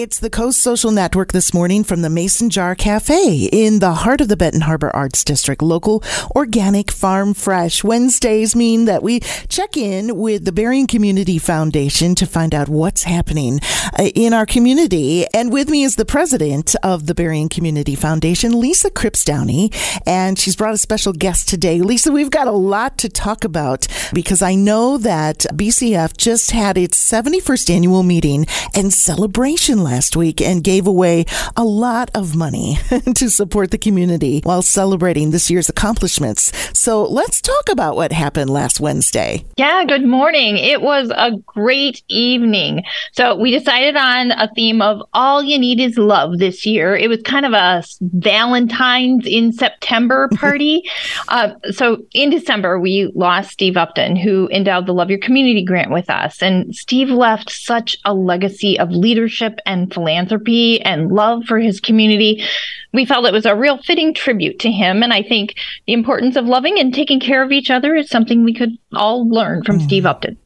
It's the Coast Social Network this morning from the Mason Jar Cafe in the heart of the Benton Harbor Arts District. Local, organic, farm fresh. Wednesdays mean that we check in with the Berrien Community Foundation to find out what's happening uh, in our community. And with me is the president of the Berrien Community Foundation, Lisa Cripps Downey. And she's brought a special guest today. Lisa, we've got a lot to talk about because I know that BCF just had its 71st annual meeting and celebration last week and gave away a lot of money to support the community while celebrating this year's accomplishments. So let's talk about what happened last Wednesday. Yeah, good morning. It was a great evening. So we decided on a theme of all you need is love this year. It was kind of a Valentine's in September party. uh, so in December, we lost Steve Upton, who endowed the Love Your Community grant with us. And Steve left such a legacy of leadership and philanthropy and love for his community. We felt it was a real fitting tribute to him. And I think the importance of loving and taking care of each other is something we could all learn from mm. Steve Upton.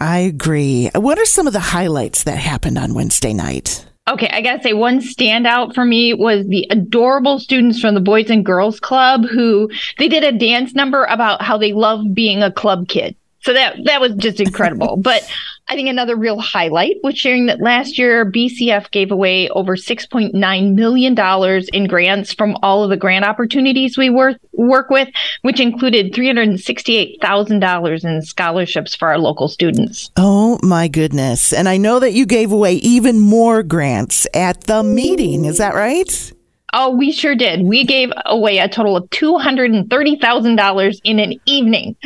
I agree. What are some of the highlights that happened on Wednesday night? Okay, I gotta say, one standout for me was the adorable students from the Boys and Girls Club who they did a dance number about how they love being a club kid. So that that was just incredible. but I think another real highlight was sharing that last year BCF gave away over $6.9 million in grants from all of the grant opportunities we work, work with, which included $368,000 in scholarships for our local students. Oh my goodness. And I know that you gave away even more grants at the meeting. Is that right? Oh, we sure did. We gave away a total of $230,000 in an evening.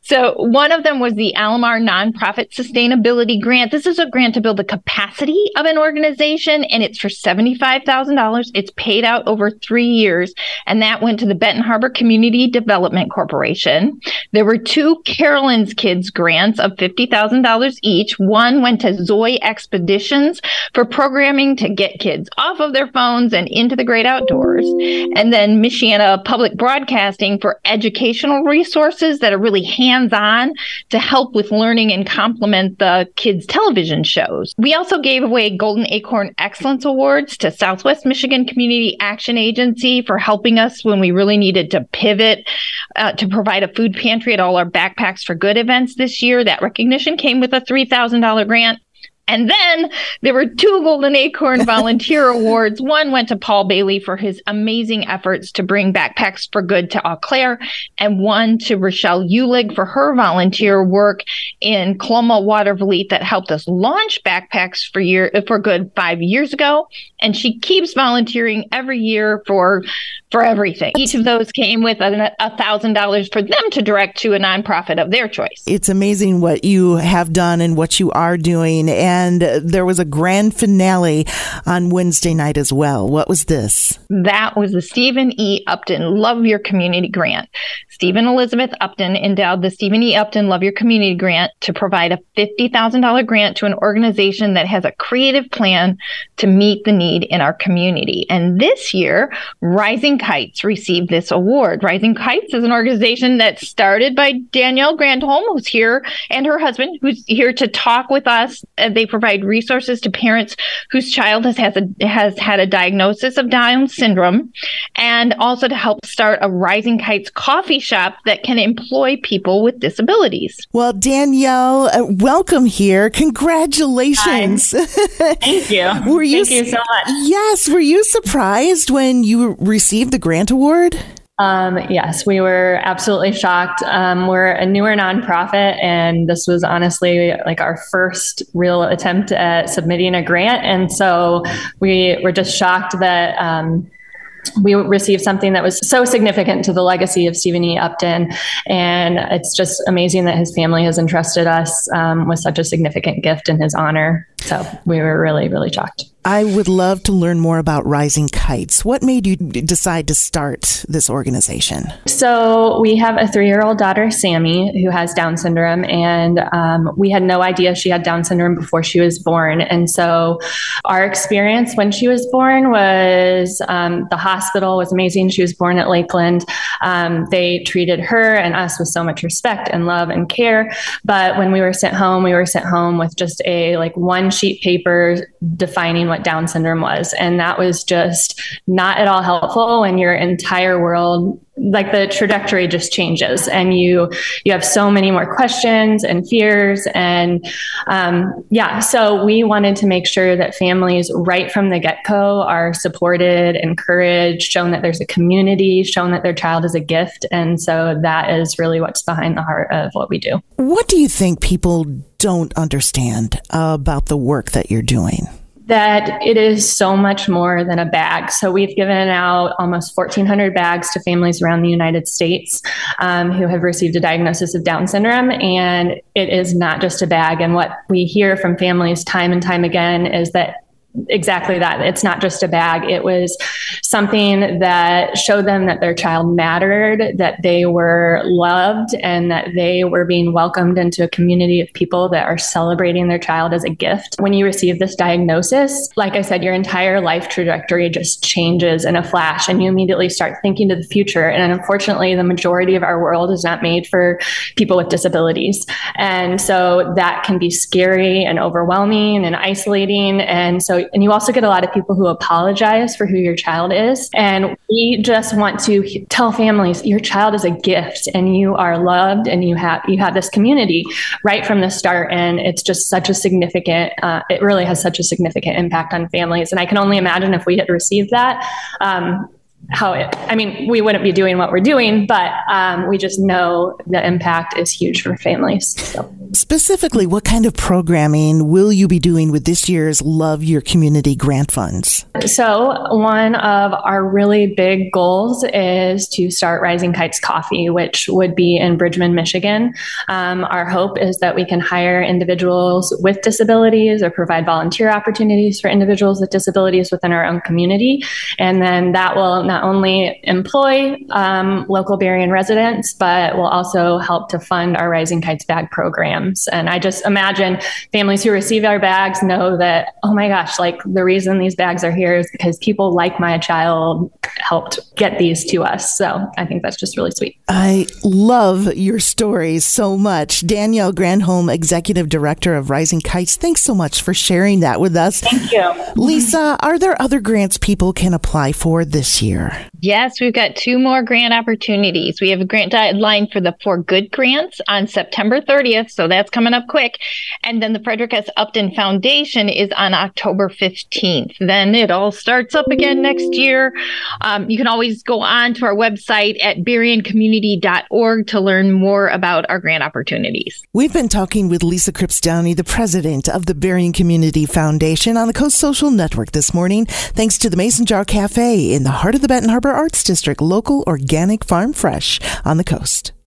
So, one of them was the Alamar Nonprofit Sustainability Grant. This is a grant to build the capacity of an organization, and it's for $75,000. It's paid out over three years, and that went to the Benton Harbor Community Development Corporation. There were two Carolyn's Kids grants of $50,000 each. One went to Zoe Expeditions for programming to get kids off of their phones and into the great outdoors. And then Michiana Public Broadcasting for educational resources that are really hands on to help with learning and complement the kids' television shows. We also gave away Golden Acorn Excellence Awards to Southwest Michigan Community Action Agency for helping us when we really needed to pivot uh, to provide a food pantry at all our Backpacks for Good events this year. That recognition came with a $3,000 grant. And then there were two Golden Acorn Volunteer Awards. One went to Paul Bailey for his amazing efforts to bring Backpacks for Good to Eau Claire, and one to Rochelle Ulig for her volunteer work in Coloma Watervliet that helped us launch Backpacks for year for Good five years ago. And she keeps volunteering every year for for everything. Each of those came with a thousand dollars for them to direct to a nonprofit of their choice. It's amazing what you have done and what you are doing. And there was a grand finale on Wednesday night as well. What was this? That was the Stephen E. Upton Love Your Community Grant. Stephen Elizabeth Upton endowed the Stephen E. Upton Love Your Community Grant to provide a $50,000 grant to an organization that has a creative plan to meet the need in our community. And this year, Rising Kites received this award. Rising Kites is an organization that started by Danielle Grandholm, who's here, and her husband, who's here to talk with us. They provide resources to parents whose child has, has, a, has had a diagnosis of Down syndrome, and also to help start a Rising Kites coffee shop that can employ people with disabilities. Well, Danielle, uh, welcome here. Congratulations. Thank you. were you Thank you so much. Yes. Were you surprised when you received the grant award? Um, yes, we were absolutely shocked. Um, we're a newer nonprofit, and this was honestly like our first real attempt at submitting a grant. And so we were just shocked that um, we received something that was so significant to the legacy of Stephen E. Upton. And it's just amazing that his family has entrusted us um, with such a significant gift in his honor. So we were really, really shocked. I would love to learn more about Rising Kites. What made you decide to start this organization? So, we have a three year old daughter, Sammy, who has Down syndrome, and um, we had no idea she had Down syndrome before she was born. And so, our experience when she was born was um, the hospital was amazing. She was born at Lakeland. Um, they treated her and us with so much respect and love and care. But when we were sent home, we were sent home with just a like one sheet paper defining what Down syndrome was. And that was just not at all helpful when your entire world like the trajectory just changes and you you have so many more questions and fears. And um, yeah so we wanted to make sure that families right from the get-go are supported encouraged shown that there's a community shown that their child is a gift. And so that is really what's behind the heart of what we do. What do you think people don't understand about the work that you're doing that it is so much more than a bag. So we've given out almost 1,400 bags to families around the United States um, who have received a diagnosis of Down syndrome. And it is not just a bag. And what we hear from families time and time again is that exactly that. It's not just a bag. It was something that showed them that their child mattered, that they were loved, and that they were being welcomed into a community of people that are celebrating their child as a gift. When you receive this diagnosis, like I said, your entire life trajectory just changes in a flash, and you immediately start thinking to the future. And unfortunately, the majority of our world is not made for people with disabilities. And so that can be scary and overwhelming and isolating. And so and you also get a lot of people who apologize for who your child is. And we just want to tell families your child is a gift and you are loved and you have you have this community right from the start. And it's just such a significant. Uh, it really has such a significant impact on families. And I can only imagine if we had received that. Um, how it, I mean, we wouldn't be doing what we're doing, but um, we just know the impact is huge for families. So. Specifically, what kind of programming will you be doing with this year's Love Your Community grant funds? So, one of our really big goals is to start Rising Kites Coffee, which would be in Bridgman, Michigan. Um, our hope is that we can hire individuals with disabilities or provide volunteer opportunities for individuals with disabilities within our own community. And then that will not only employ um, local Berrien residents, but will also help to fund our Rising Kites bag program programs. And I just imagine families who receive our bags know that, oh my gosh, like the reason these bags are here is because people like my child helped get these to us. So I think that's just really sweet. I love your stories so much. Danielle Grandholm, Executive Director of Rising Kites, thanks so much for sharing that with us. Thank you. Lisa, are there other grants people can apply for this year? Yes, we've got two more grant opportunities. We have a grant deadline for the For Good grants on September 30th, so that's coming up quick. And then the Frederick S. Upton Foundation is on October 15th. Then it all starts up again next year. Um, you can always go on to our website at berriencommunity.org to learn more about our grant opportunities. We've been talking with Lisa Cripps Downey, the president of the Berrien Community Foundation on the Coast Social Network this morning, thanks to the Mason Jar Cafe in the heart of the Benton Harbor Arts District, local organic farm fresh on the coast.